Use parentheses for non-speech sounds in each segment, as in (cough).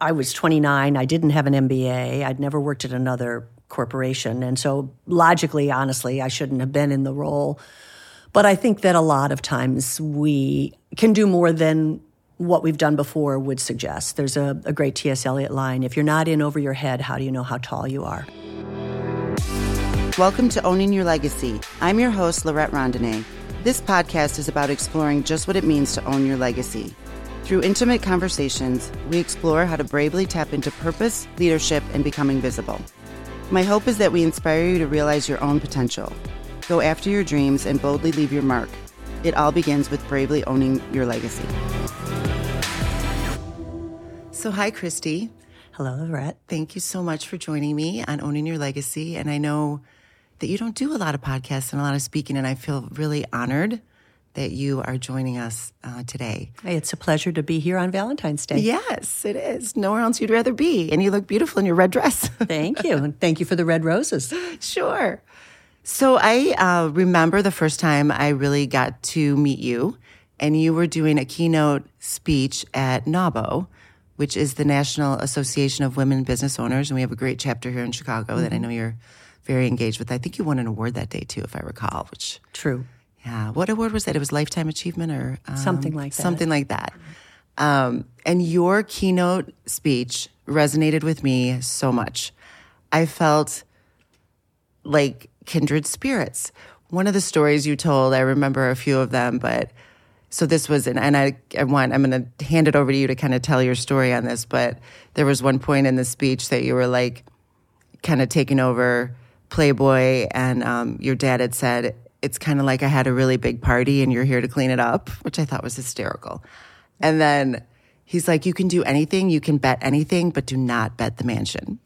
I was 29. I didn't have an MBA. I'd never worked at another corporation. And so, logically, honestly, I shouldn't have been in the role. But I think that a lot of times we can do more than what we've done before would suggest. There's a, a great T.S. Eliot line if you're not in over your head, how do you know how tall you are? Welcome to Owning Your Legacy. I'm your host, Laurette Rondenet. This podcast is about exploring just what it means to own your legacy. Through intimate conversations, we explore how to bravely tap into purpose, leadership, and becoming visible. My hope is that we inspire you to realize your own potential. Go after your dreams and boldly leave your mark. It all begins with bravely owning your legacy. So, hi, Christie. Hello, Laurette. Thank you so much for joining me on Owning Your Legacy. And I know that you don't do a lot of podcasts and a lot of speaking, and I feel really honored that you are joining us uh, today. Hey, it's a pleasure to be here on Valentine's Day. Yes, it is. Nowhere else you'd rather be. And you look beautiful in your red dress. (laughs) Thank you. And thank you for the red roses. Sure. So I uh, remember the first time I really got to meet you, and you were doing a keynote speech at NAWBO, which is the National Association of Women Business Owners. And we have a great chapter here in Chicago mm-hmm. that I mm-hmm. know you're very engaged with. I think you won an award that day too, if I recall, which. True. Yeah. What award was that? It was Lifetime Achievement or um, something like that. Something like that. Um, and your keynote speech resonated with me so much. I felt like kindred spirits. One of the stories you told, I remember a few of them, but so this was, and, and I, I want, I'm going to hand it over to you to kind of tell your story on this, but there was one point in the speech that you were like kind of taking over Playboy, and um, your dad had said, it's kind of like I had a really big party and you're here to clean it up, which I thought was hysterical. And then he's like, you can do anything, you can bet anything, but do not bet the mansion.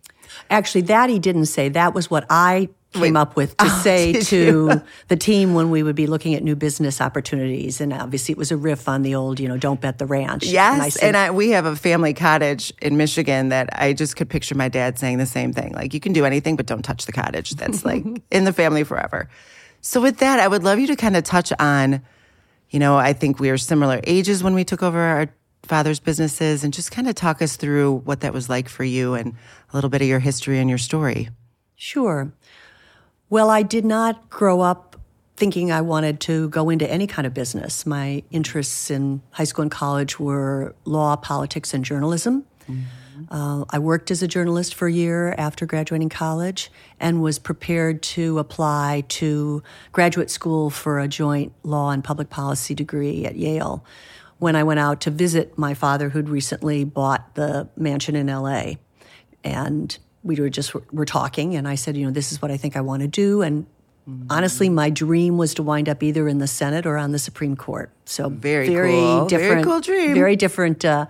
Actually, that he didn't say. That was what I came Wait. up with to (laughs) oh, say to (laughs) the team when we would be looking at new business opportunities. And obviously, it was a riff on the old, you know, don't bet the ranch. Yes. And, I said, and I, we have a family cottage in Michigan that I just could picture my dad saying the same thing. Like, you can do anything, but don't touch the cottage. That's like (laughs) in the family forever. So, with that, I would love you to kind of touch on, you know, I think we are similar ages when we took over our father's businesses and just kind of talk us through what that was like for you and a little bit of your history and your story. Sure. Well, I did not grow up thinking I wanted to go into any kind of business. My interests in high school and college were law, politics, and journalism. Mm-hmm. Uh, I worked as a journalist for a year after graduating college and was prepared to apply to graduate school for a joint law and public policy degree at Yale when I went out to visit my father, who'd recently bought the mansion in LA. And we were just were talking, and I said, you know, this is what I think I want to do. And mm-hmm. honestly, my dream was to wind up either in the Senate or on the Supreme Court. So very, very cool. different, very cool dream, very different. Uh,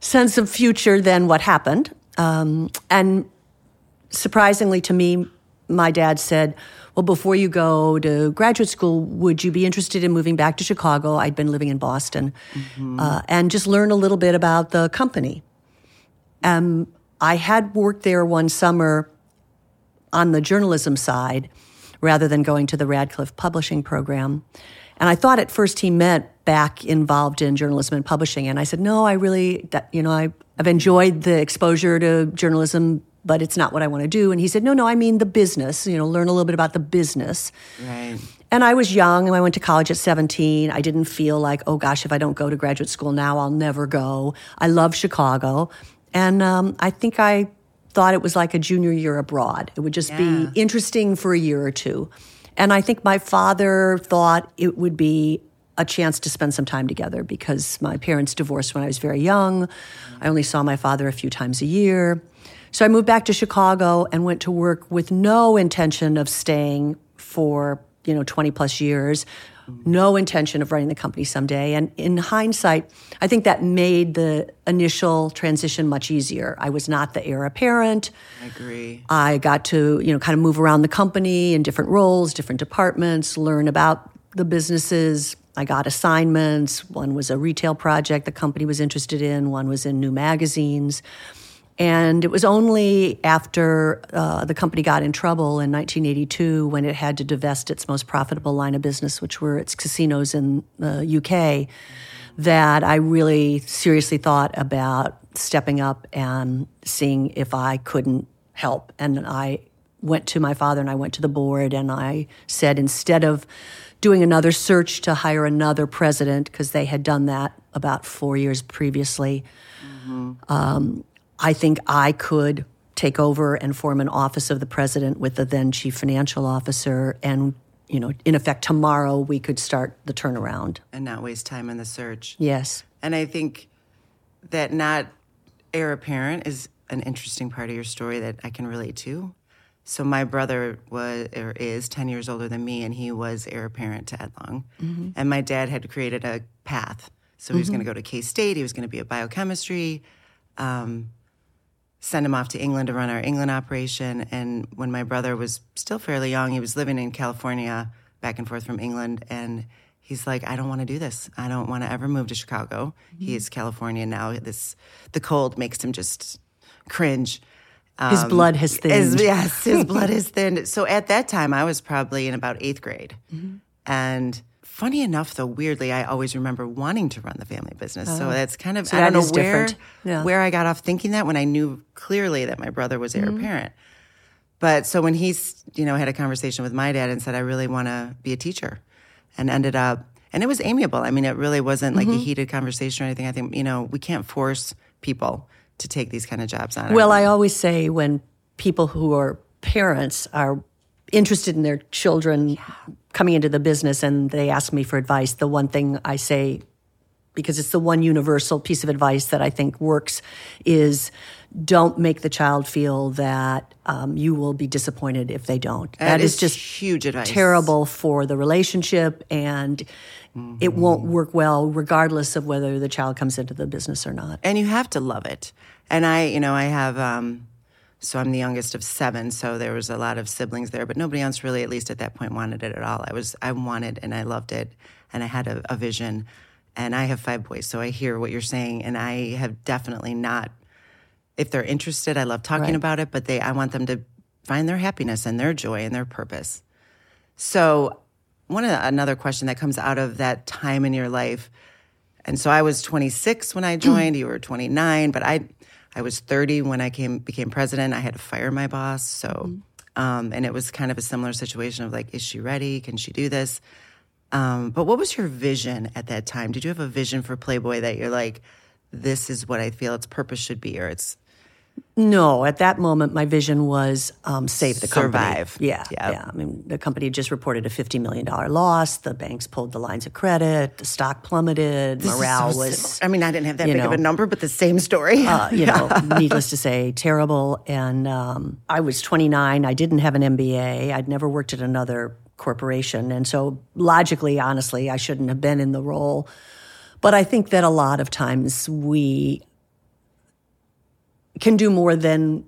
sense of future than what happened. Um, and surprisingly to me, my dad said, Well, before you go to graduate school, would you be interested in moving back to Chicago? I'd been living in Boston mm-hmm. uh, and just learn a little bit about the company. Um, I had worked there one summer on the journalism side rather than going to the Radcliffe publishing program. And I thought at first he meant back involved in journalism and publishing. And I said, no, I really, that, you know, I, I've enjoyed the exposure to journalism, but it's not what I want to do. And he said, no, no, I mean the business, you know, learn a little bit about the business. Right. And I was young and I went to college at 17. I didn't feel like, oh gosh, if I don't go to graduate school now, I'll never go. I love Chicago. And um, I think I thought it was like a junior year abroad. It would just yeah. be interesting for a year or two. And I think my father thought it would be a chance to spend some time together because my parents divorced when I was very young. I only saw my father a few times a year. So I moved back to Chicago and went to work with no intention of staying for, you know, 20 plus years no intention of running the company someday. And in hindsight, I think that made the initial transition much easier. I was not the heir apparent. I agree. I got to, you know, kind of move around the company in different roles, different departments, learn about the businesses. I got assignments. One was a retail project the company was interested in, one was in new magazines. And it was only after uh, the company got in trouble in 1982 when it had to divest its most profitable line of business, which were its casinos in the UK, that I really seriously thought about stepping up and seeing if I couldn't help. And I went to my father and I went to the board and I said instead of doing another search to hire another president, because they had done that about four years previously, mm-hmm. um, I think I could take over and form an office of the president with the then chief financial officer and you know in effect tomorrow we could start the turnaround. And not waste time in the search. Yes. And i think that not heir apparent is an interesting part of your story that i can relate to so my brother was or is 10 years older than me and he was heir apparent to Edlong. mm-hmm. and my dad had created a path so he was mm-hmm. going to go to k-state he was going to be a biochemistry um, send him off to England to run our England operation. And when my brother was still fairly young, he was living in California, back and forth from England. And he's like, I don't want to do this. I don't want to ever move to Chicago. Mm-hmm. He is California now. This the cold makes him just cringe. Um, his blood has thinned. His, yes, his blood has (laughs) thinned. So at that time, I was probably in about eighth grade, mm-hmm. and funny enough, though, weirdly, I always remember wanting to run the family business. Oh. So that's kind of, so I don't know where, yeah. where I got off thinking that when I knew clearly that my brother was heir mm-hmm. apparent. But so when he's, you know, had a conversation with my dad and said, I really want to be a teacher and ended up, and it was amiable. I mean, it really wasn't like mm-hmm. a heated conversation or anything. I think, you know, we can't force people to take these kind of jobs on. Well, I always say when people who are parents are interested in their children yeah. coming into the business and they ask me for advice, the one thing I say, because it's the one universal piece of advice that I think works, is don't make the child feel that um, you will be disappointed if they don't. that, that is, is, just huge advice. Terrible for the relationship, and mm-hmm. it won't work well regardless of whether the child comes into the business or not. And you have to love it. And I, you know, I have. Um, so I'm the youngest of seven, so there was a lot of siblings there, but nobody else really, at least at that point, wanted it at all. I was, I wanted and I loved it, and I had a, a vision. And I have five boys, so I hear what you're saying, and I have definitely not. If they're interested, I love talking right. about it, but they, I want them to find their happiness and their joy and their purpose. So, one of the, another question that comes out of that time in your life, and so I was 26 when I (clears throat) joined. you were 29, but I I was 30 when I came became president. I had to fire my boss. So, mm-hmm. um, and it was kind of a similar situation of like, is she ready? Can she do this? Um, but what was your vision at that time? Did you have a vision for Playboy that you're like, this is what I feel its purpose should be, or it's no, at that moment, my vision was um, save the company. Survive. Yeah, yep. yeah. I mean, the company had just reported a fifty million dollar loss. The banks pulled the lines of credit. The stock plummeted. This Morale so was. I mean, I didn't have that big know, of a number, but the same story. uh, you (laughs) know, needless to say, terrible. And um, I was twenty nine. I didn't have an MBA. I'd never worked at another corporation, and so logically, honestly, I shouldn't have been in the role. But I think that a lot of times we can do more than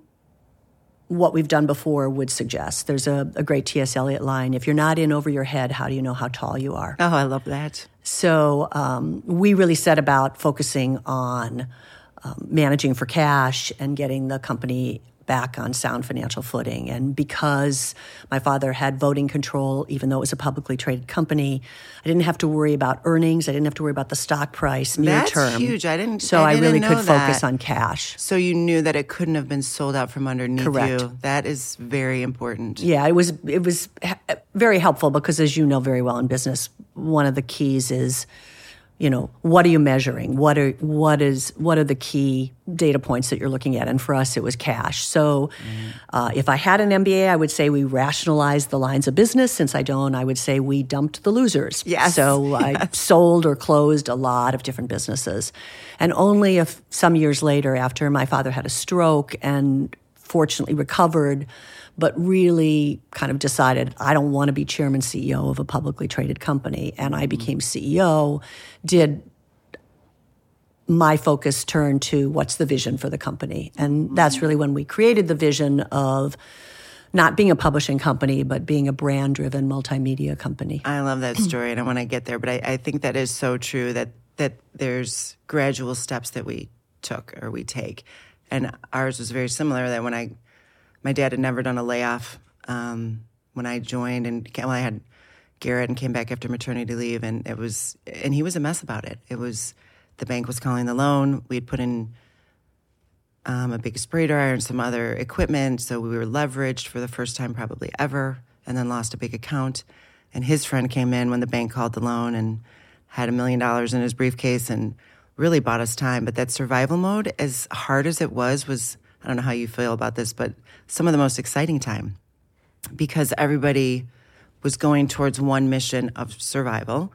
what we've done before would suggest. There's a, a, great T.S. Eliot line if you're not in over your head, how do you know how tall you are? Oh, I love that. So um, we really set about focusing on um, managing for cash and getting the company back on sound financial footing. And because my father had voting control, even though it was a publicly traded company, I didn't have to worry about earnings. I didn't have to worry about the stock price near That's term. huge. I didn't. So I, didn't I really could that. focus on cash. So you knew that it couldn't have been sold out from underneath Correct. you. That is very important. Yeah, it was. It was very helpful because, as you know very well in business, one of the keys is you know what are you measuring what are what is what are the key data points that you're looking at and for us it was cash so mm. uh, if i had an mba i would say we rationalized the lines of business since i don't i would say we dumped the losers yes. so (laughs) yes. i sold or closed a lot of different businesses and only if some years later after my father had a stroke and fortunately recovered but really kind of decided I don't want to be chairman CEO of a publicly traded company. And I became CEO, did my focus turn to what's the vision for the company. And that's mm-hmm. really when we created the vision of not being a publishing company, but being a brand driven multimedia company. I love that story and I want to get there, but I, I think that is so true that that there's gradual steps that we took or we take. And ours was very similar that when I my dad had never done a layoff um, when I joined, and well, I had Garrett and came back after maternity leave, and it was, and he was a mess about it. It was the bank was calling the loan. We had put in um, a big spray dryer and some other equipment. So we were leveraged for the first time probably ever, and then lost a big account. And his friend came in when the bank called the loan and had a million dollars in his briefcase and really bought us time. But that survival mode, as hard as it was, was I don't know how you feel about this, but some of the most exciting time because everybody was going towards one mission of survival.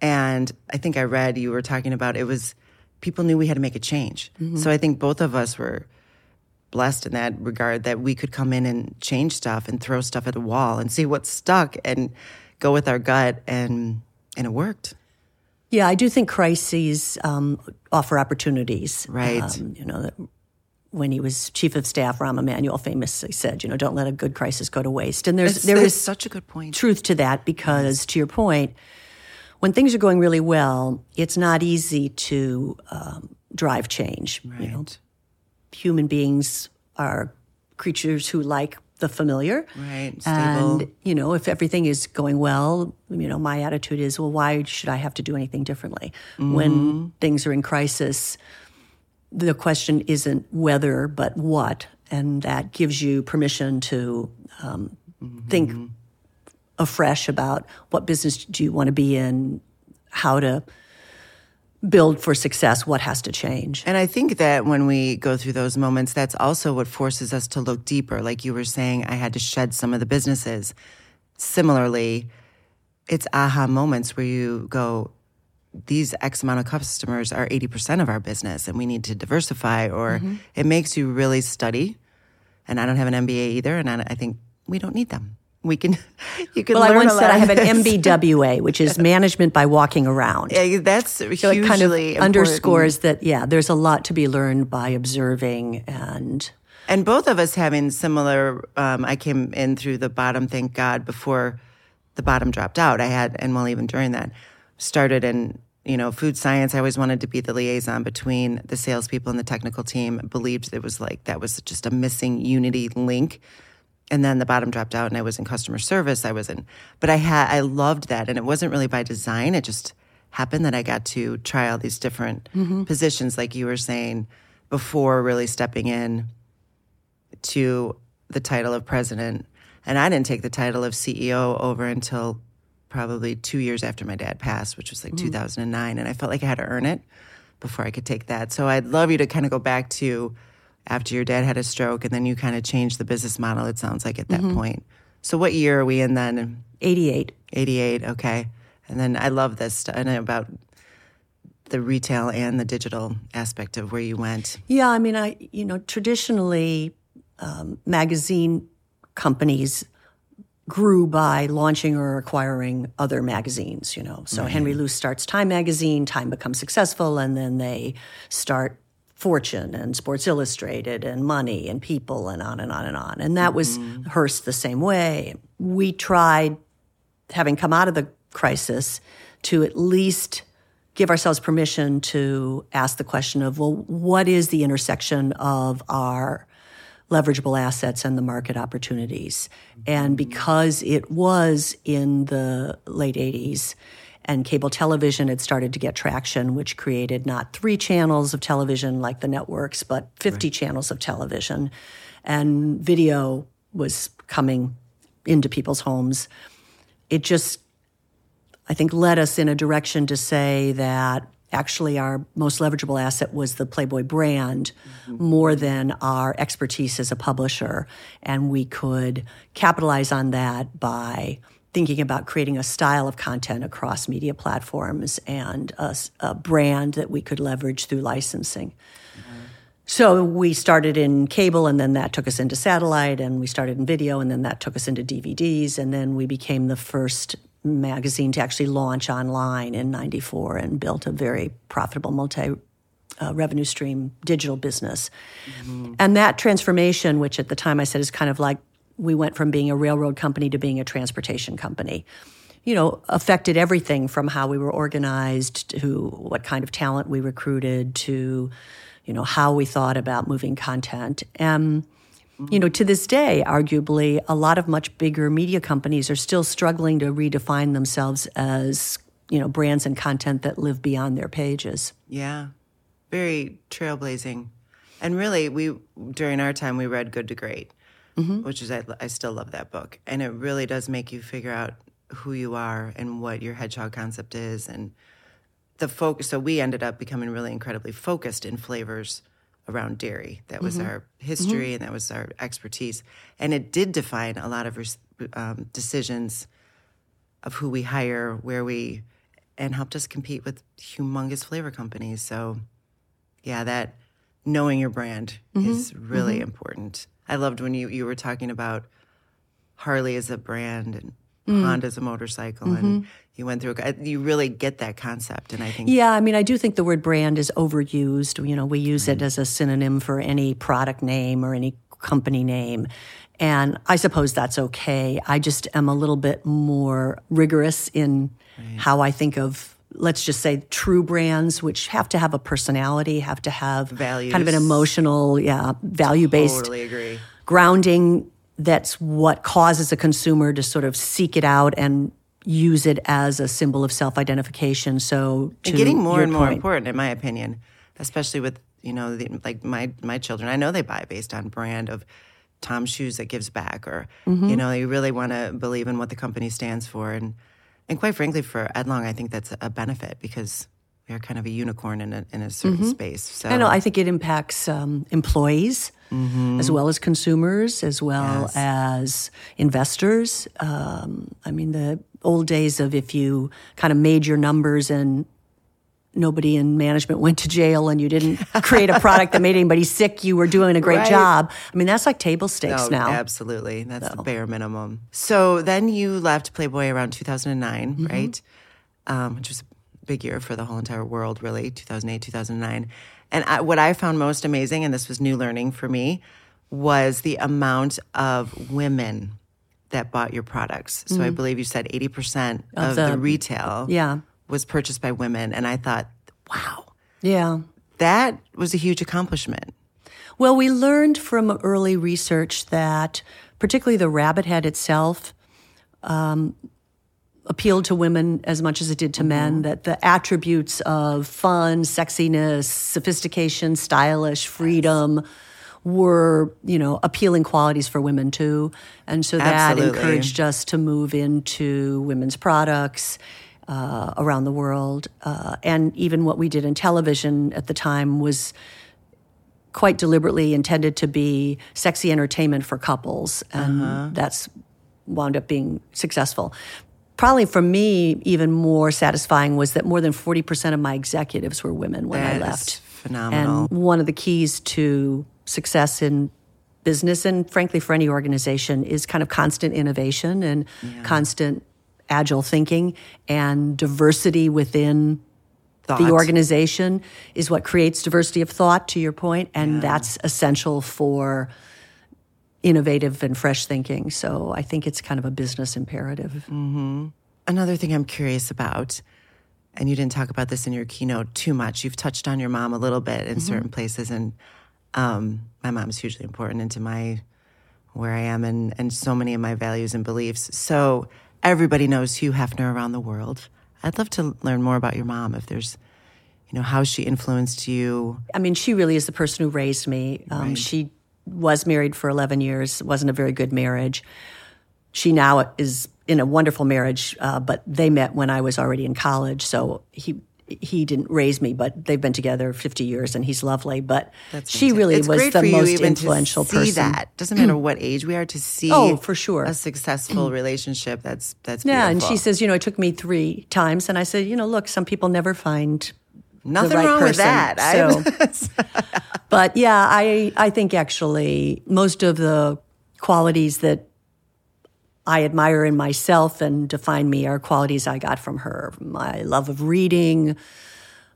And I think I read you were talking about it was people knew we had to make a change. Mm-hmm. So I think both of us were blessed in that regard that we could come in and change stuff and throw stuff at the wall and see what stuck and go with our gut and and it worked. Yeah, I do think crises um, offer opportunities. Right. Um, you know, when he was chief of staff, Rahm Emanuel famously said, "You know, don't let a good crisis go to waste." And there's it's, there is (laughs) such a good point. Truth to that, because to your point, when things are going really well, it's not easy to um, drive change. Right. You know, human beings are creatures who like the familiar. Right. Stable. And, you know, if everything is going well, you know, my attitude is, well, why should I have to do anything differently? Mm-hmm. When things are in crisis, the question isn't whether, but what. And that gives you permission to um, mm-hmm. think afresh about what business do you want to be in, how to build for success, what has to change. And I think that when we go through those moments, that's also what forces us to look deeper. Like you were saying, I had to shed some of the businesses. Similarly, it's aha moments where you go, these X amount of customers are 80% of our business and we need to diversify, or mm-hmm. it makes you really study. And I don't have an MBA either, and I, I think we don't need them. We can, (laughs) you can. Well, I once said I have an MBWA, which is (laughs) management by walking around. Yeah, that's so hugely it kind of important. underscores that. Yeah, there's a lot to be learned by observing and. And both of us having similar. Um, I came in through the bottom, thank God, before the bottom dropped out. I had, and well, even during that, started in you know food science. I always wanted to be the liaison between the salespeople and the technical team. Believed it was like that was just a missing unity link. And then the bottom dropped out, and I was in customer service. I was in, but I had I loved that, and it wasn't really by design. It just happened that I got to try all these different mm-hmm. positions, like you were saying, before really stepping in to the title of president. And I didn't take the title of CEO over until probably two years after my dad passed, which was like mm. 2009. And I felt like I had to earn it before I could take that. So I'd love you to kind of go back to after your dad had a stroke and then you kind of changed the business model, it sounds like at that mm-hmm. point. So what year are we in then? 88. 88, okay. And then I love this and about the retail and the digital aspect of where you went. Yeah, I mean, I you know traditionally um, magazine companies grew by launching or acquiring other magazines, you know. So right. Henry Luce starts Time magazine, Time becomes successful, and then they start Fortune and Sports Illustrated and Money and People and on and on and on. And that mm-hmm. was Hearst the same way. We tried, having come out of the crisis, to at least give ourselves permission to ask the question of, well, what is the intersection of our leverageable assets and the market opportunities. And because it was in the late 80s, and cable television had started to get traction, which created not three channels of television like the networks, but 50 right. channels of television. And video was coming into people's homes. It just, I think, led us in a direction to say that actually our most leverageable asset was the Playboy brand mm-hmm. more than our expertise as a publisher. And we could capitalize on that by thinking about creating a style of content across media platforms and a, a brand that we could leverage through licensing. So we started in cable, and then that took us into satellite, and we started in video, and then that took us into DVDs, and then we became the first magazine to actually launch online in 94 and built a very profitable multi uh, revenue stream digital business. Mm-hmm. And that transformation, which at the time I said is kind of like we went from being a railroad company to being a transportation company, you know, affected everything from how we were organized to what kind of talent we recruited to, you know, how we thought about moving content. And you know, to this day, arguably, a lot of much bigger media companies are still struggling to redefine themselves as, you know, brands and content that live beyond their pages. Yeah. Very trailblazing. And really, we during our time we read Good to Great, Mm-hmm. which is I, I still love that book, and it really does make you figure out who you are and what your hedgehog concept is, and the focus. So we ended up becoming really incredibly focused in flavors around dairy. That was Mm-hmm. our history, and that was our expertise, and it did define a lot of res- um, decisions of who we hire, where we, and helped us compete with humongous flavor companies. So, yeah, that knowing your brand is really important. I loved when you you were talking about Harley as a brand and Mm. Honda as a motorcycle, and mm-hmm. you went through. You really get that concept, and I think Yeah, I mean, I do think the word brand is overused. You know, we use it mm. as a synonym for any product name or any company name. And I suppose that's okay. I just am a little bit more rigorous in how I think of, let's just say, true brands, which have to have a personality, have to have kind of an emotional, yeah, value based totally grounding that's what causes a consumer to sort of seek it out and use it as a symbol of self-identification so getting more and more point- important, in my opinion, especially with you know, the, like my my children. I know they buy based on brand of Tom shoes that gives back, or Mm-hmm. you know, they really want to believe in what the company stands for, and and quite frankly, for Edlong, I think that's a benefit because are kind of a unicorn in a in a certain space. So Mm-hmm. I know. I think it impacts um, employees as well as consumers, as well Yes. as investors. Um, I mean, the old days of if you kind of made your numbers and nobody in management went to jail and you didn't (laughs) create a product that made anybody sick, you were doing a great Right. job. I mean, that's like table stakes Oh, now. Absolutely. That's the bare minimum. So then you left Playboy around 2009, Mm-hmm. right? Um, which was big year for the whole entire world, really, 2008, 2009. And I, what I found most amazing, and this was new learning for me, was the amount of women that bought your products. So I believe you said 80% of, the, Mm-hmm. the- retail Yeah. was purchased by women. And I thought, wow, Yeah. that was a huge accomplishment. Well, we learned from early research that, particularly the rabbit head itself, um, appealed to women as much as it did to men. That the attributes of fun, sexiness, sophistication, stylish, freedom were, you know, appealing qualities for women too. And so that Absolutely. encouraged us to move into women's products. Uh, around the world, uh, and even what we did in television at the time was quite deliberately intended to be sexy entertainment for couples, and that's wound up being successful. Probably for me, even more satisfying was that more than 40% of my executives were women when I That is left. phenomenal. And one of the keys to success in business and frankly for any organization is kind of constant innovation and constant agile thinking and diversity within Thought. the organization is what creates diversity of thought to your point and that's essential for innovative and fresh thinking so i think it's kind of a business imperative Another thing I'm curious about, and you didn't talk about this in your keynote too much. You've touched on your mom a little bit in certain places, and um, my mom's hugely important into my where I am and and so many of my values and beliefs. So everybody knows Hugh Hefner around the world. I'd love to learn more about your mom. If there's, you know, how she influenced you. i mean she really is the person who raised me um, she was married for 11 years wasn't a very good marriage she now is in a wonderful marriage uh, but they met when i was already in college so he he didn't raise me, but they've been together 50 years and he's lovely. But she really it's was the most influential see person. That doesn't matter (clears throat) what age we are to see. Oh, for sure. a successful (clears throat) relationship. That's that's Yeah, and she says, you know, it took me three times, and I said, you know, look, some people never find nothing right wrong person. with that. So, (laughs) but yeah, I I think actually most of the qualities that I admire in myself and define me are qualities I got from her. My love of reading,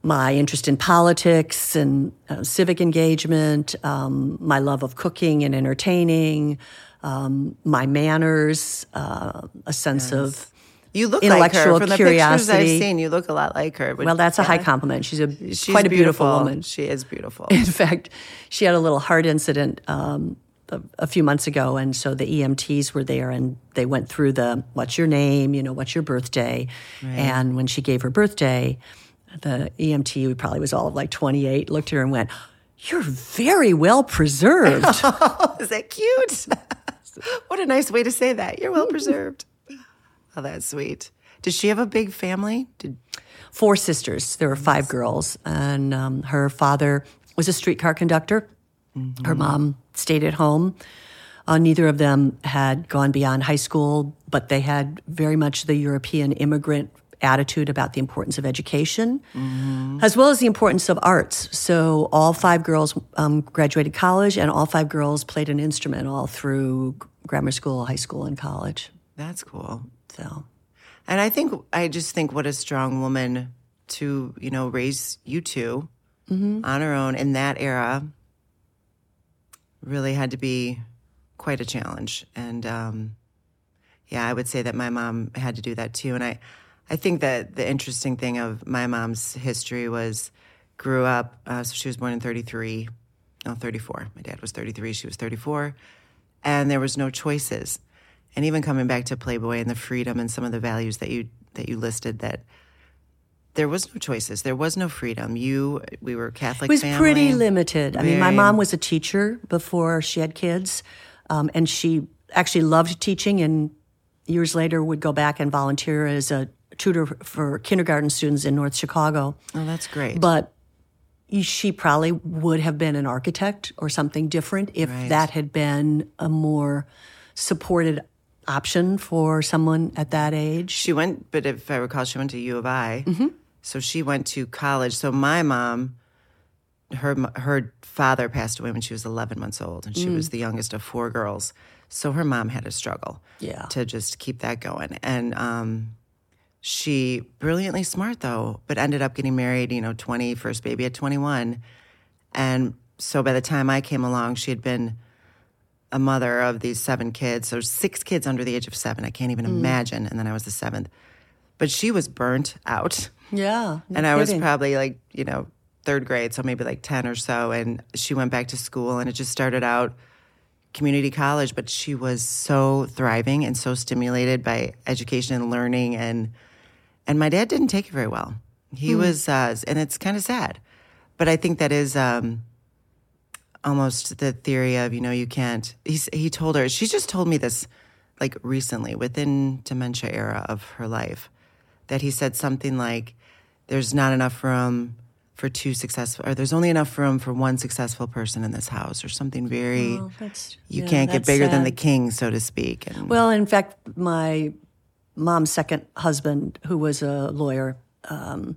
my interest in politics and uh, civic engagement, um, my love of cooking and entertaining, um, my manners, uh, a sense of You look like her Intellectual from the pictures I've seen. You look a lot like her. Well, that's a high compliment. She's a she's quite a beautiful, woman. She is beautiful. (laughs) In fact, she had a little heart incident um, a, a few months ago, and so the EMTs were there, and they went through the "What's your name?" You know, "What's your birthday?" And when she gave her birthday, the EMT, who probably was all of like twenty eight, looked at her and went. You're very well preserved. (laughs) Is that cute? (laughs) what a nice way to say that. You're well preserved. Oh, that's sweet. Does she have a big family? Did Four sisters. There were five girls, and um, her father was a streetcar conductor. Her mom stayed at home. Uh, neither of them had gone beyond high school, but they had very much the European immigrant attitude about the importance of education, as well as the importance of arts. So all five girls um, graduated college, and all five girls played an instrument all through grammar school, high school, and college. that's cool. So And I think I just think what a strong woman to you know raise you 2 on her own in that era really had to be quite a challenge. And um, yeah, I would say that my mom had to do that too. And I, I think that the interesting thing of my mom's history was grew up. Uh, so she was born in thirty three, no thirty four. My dad was thirty three. She was thirty four, and there was no choices. And even coming back to Playboy and the freedom and some of the values that you that you listed that. There was no choices. There was no freedom. You, we were Catholic. It was family. pretty limited. I mean, my mom was a teacher before she had kids, um, and she actually loved teaching. And years later, would go back and volunteer as a tutor for kindergarten students in North Chicago. Oh, that's great. But she probably would have been an architect or something different if Right. that had been a more supported option for someone at that age. She went, but if I recall, she went to U of I. Mm-hmm. So she went to college. So my mom, her her father passed away when she was 11 months old, and she Mm. was the youngest of four girls. So her mom had a struggle, Yeah. to just keep that going. And um, she brilliantly smart though, but ended up getting married. You know, 20, first baby at 21, and so by the time I came along, she had been a mother of these seven kids. So six kids under the age of seven. I can't even imagine. And then I was the seventh. But she was burnt out. Yeah. no and I was probably like, you know, third grade, so maybe like 10 or so. And she went back to school and it just started out community college, but she was so thriving and so stimulated by education and learning. And, and my dad didn't take it very well. He was, uh, and it's kind of sad. But I think that is, um, almost the theory of you know you can't he's, he told her she just told me this like recently within dementia era of her life that he said something like there's not enough room for two successful or there's only enough room for one successful person in this house or something very Oh, you yeah, can't get bigger than the king so to speak and Well, in fact, my mom's second husband, who was a lawyer, um,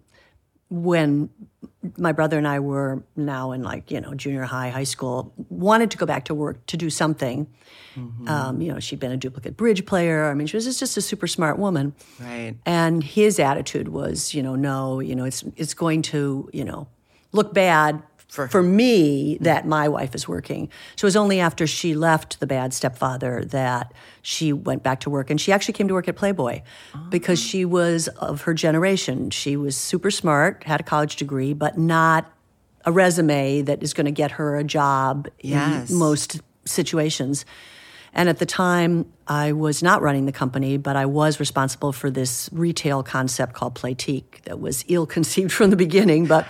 when my brother and I were now in like you know junior high, high school, wanted to go back to work to do something. Um, you know, she'd been a duplicate bridge player. I mean, she was just a super smart woman. right And his attitude was, you know, no, you know, it's it's going to, you know, look bad for, me that my wife is working. So it was only after she left the bad stepfather that she went back to work. And she actually came to work at Playboy because ah. she was of her generation. She was super smart, had a college degree, but not a resume that is going to get her a job Yes. in most situations. And at the time, I was not running the company, but I was responsible for this retail concept called Playtique that was ill conceived from the beginning. But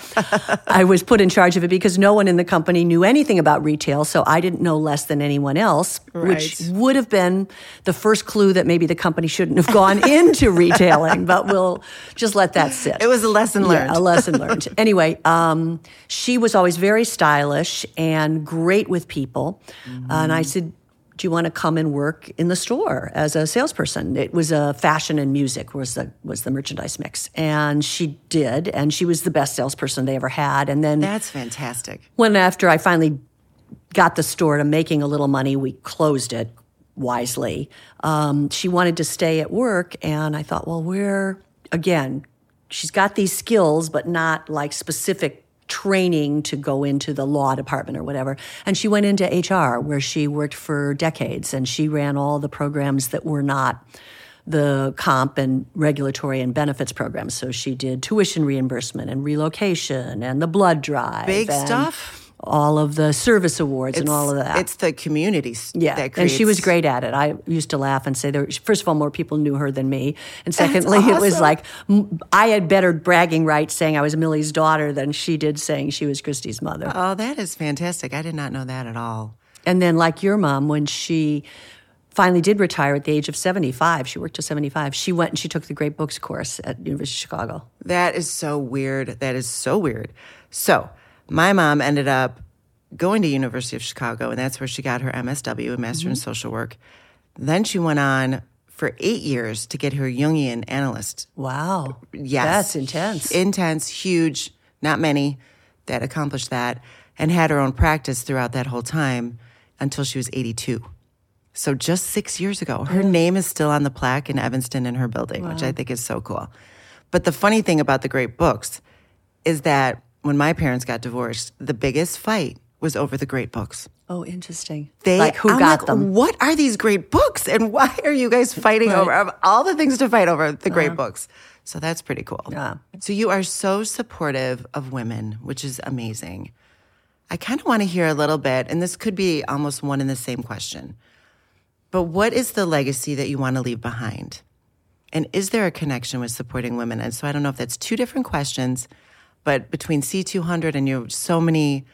(laughs) I was put in charge of it because no one in the company knew anything about retail. So I didn't know less than anyone else, which would have been the first clue that maybe the company shouldn't have gone (laughs) into retailing. But we'll just let that sit. it was a lesson learned Yeah, a lesson learned. (laughs) anyway, um, she was always very stylish and great with people. And I said, do you want to come and work in the store as a salesperson? It was a fashion and music was the was the merchandise mix, and she did, and she was the best salesperson they ever had. And then that's fantastic when after I finally got the store to making a little money, we closed it wisely. Um, she wanted to stay at work, and I thought, well, where again? She's got these skills, but not like specific training to go into the law department or whatever. And she went into HR, where she worked for decades, and she ran all the programs that were not the comp and regulatory and benefits programs. So she did tuition reimbursement and relocation and the blood drive. Big and stuff. All of the service awards and all of that. It's the communities. Yeah, that and she was great at it. I used to laugh and say, there, first of all, more people knew her than me, and secondly, it was like I had better bragging rights saying I was Millie's daughter than she did saying she was Christie's mother. Oh, that is fantastic. I did not know that at all. And then, like your mom, when she finally did retire at the age of seventy-five, she worked till seventy-five. She went and she took the Great Books course at University of Chicago. That is so weird. That is so weird. So, my mom ended up going to University of Chicago, and that's where she got her MSW, a Master Mm-hmm. in Social Work. Then she went on for eight years to get her Jungian analyst. Wow, Yes. that's intense. Intense, huge, not many that accomplished that, and had her own practice throughout that whole time until she was 82. So just six years ago, her name is still on the plaque in Evanston in her building, which I think is so cool. But the funny thing about the great books is that when my parents got divorced, the biggest fight was over the great books. oh, interesting. They like who I'm got like, them? What are these great books, and why (laughs) are you guys fighting over of all the things to fight over the great uh-huh. books? So that's pretty cool. Yeah. So you are so supportive of women, which is amazing. I kind of want to hear a little bit, and this could be almost one and the same question. But what is the legacy that you want to leave behind? And is there a connection with supporting women? And so I don't know if that's two different questions, but between C200 and you, so many,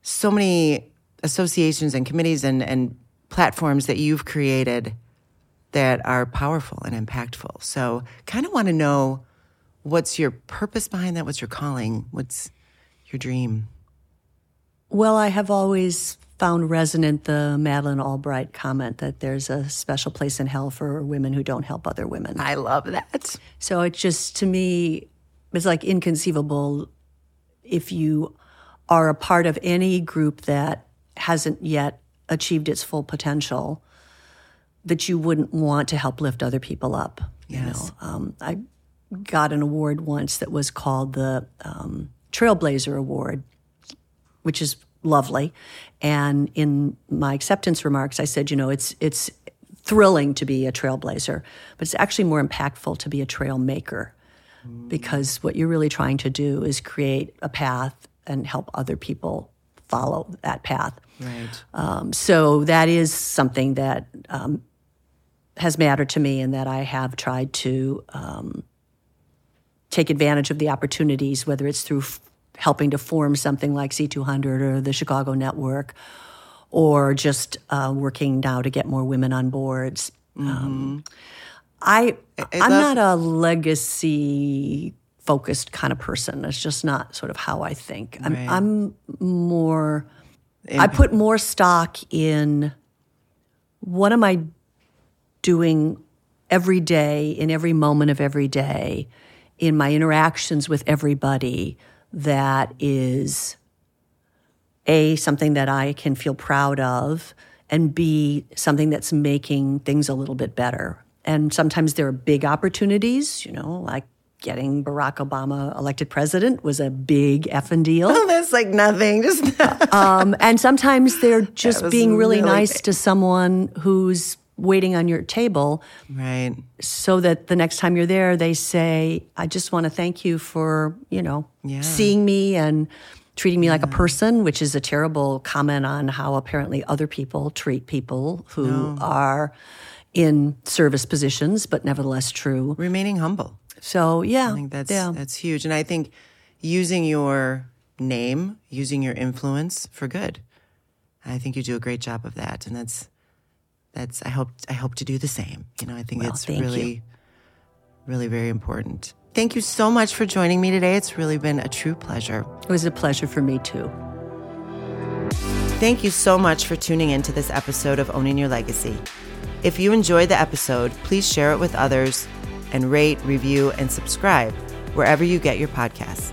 so many associations and committees and, and platforms that you've created that are powerful and impactful. So kind of want to know what's your purpose behind that? What's your calling? What's your dream? Well, I have always found resonant the Madeleine Albright comment that there's a special place in hell for women who don't help other women. I love that. So it just, to me, it's like inconceivable if you are a part of any group that hasn't yet achieved its full potential that you wouldn't want to help lift other people up. You Yes. know, um, I got an award once that was called the um, Trailblazer Award, which is lovely. And in my acceptance remarks, I said, you know, it's it's thrilling to be a trailblazer, but it's actually more impactful to be a trail maker because what you're really trying to do is create a path and help other people follow that path. Right. Um, so that is something that um, has mattered to me, and that I have tried to um, take advantage of the opportunities, whether it's through f- helping to form something like C200 or the Chicago Network, or just uh, working now to get more women on boards. Um, I I'm not a legacy focused kind of person. It's just not sort of how I think. I'm, Right. I'm more. I put more stock in what am I doing every day, in every moment of every day, in my interactions with everybody that is A, something that I can feel proud of, and B, something that's making things a little bit better. And sometimes there are big opportunities, you know, like getting Barack Obama elected president was a big effing deal. Oh, (laughs) That's like nothing. Just (laughs) Um, and sometimes they're just being really, really nice big. to someone who's waiting on your table right. so that the next time you're there, they say, I just want to thank you for, you know, Yeah. seeing me and treating me like a person, which is a terrible comment on how apparently other people treat people who are in service positions, but nevertheless true. Remaining humble. So, yeah. I think that's yeah. that's huge. And I think using your name, using your influence for good. I think you do a great job of that. And that's that's I hope I hope to do the same. You know, I think Well, it's thank you. really really very important. Thank you so much for joining me today. It's really been a true pleasure. It was a pleasure for me too. Thank you so much for tuning in to this episode of Owning Your Legacy. If you enjoyed the episode, please share it with others and rate, review, and subscribe wherever you get your podcasts.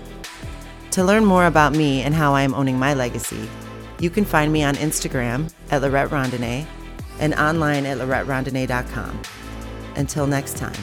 To learn more about me and how I am owning my legacy, you can find me on Instagram at Laurette Rondenet and online at loretterondonnet.com. Until next time.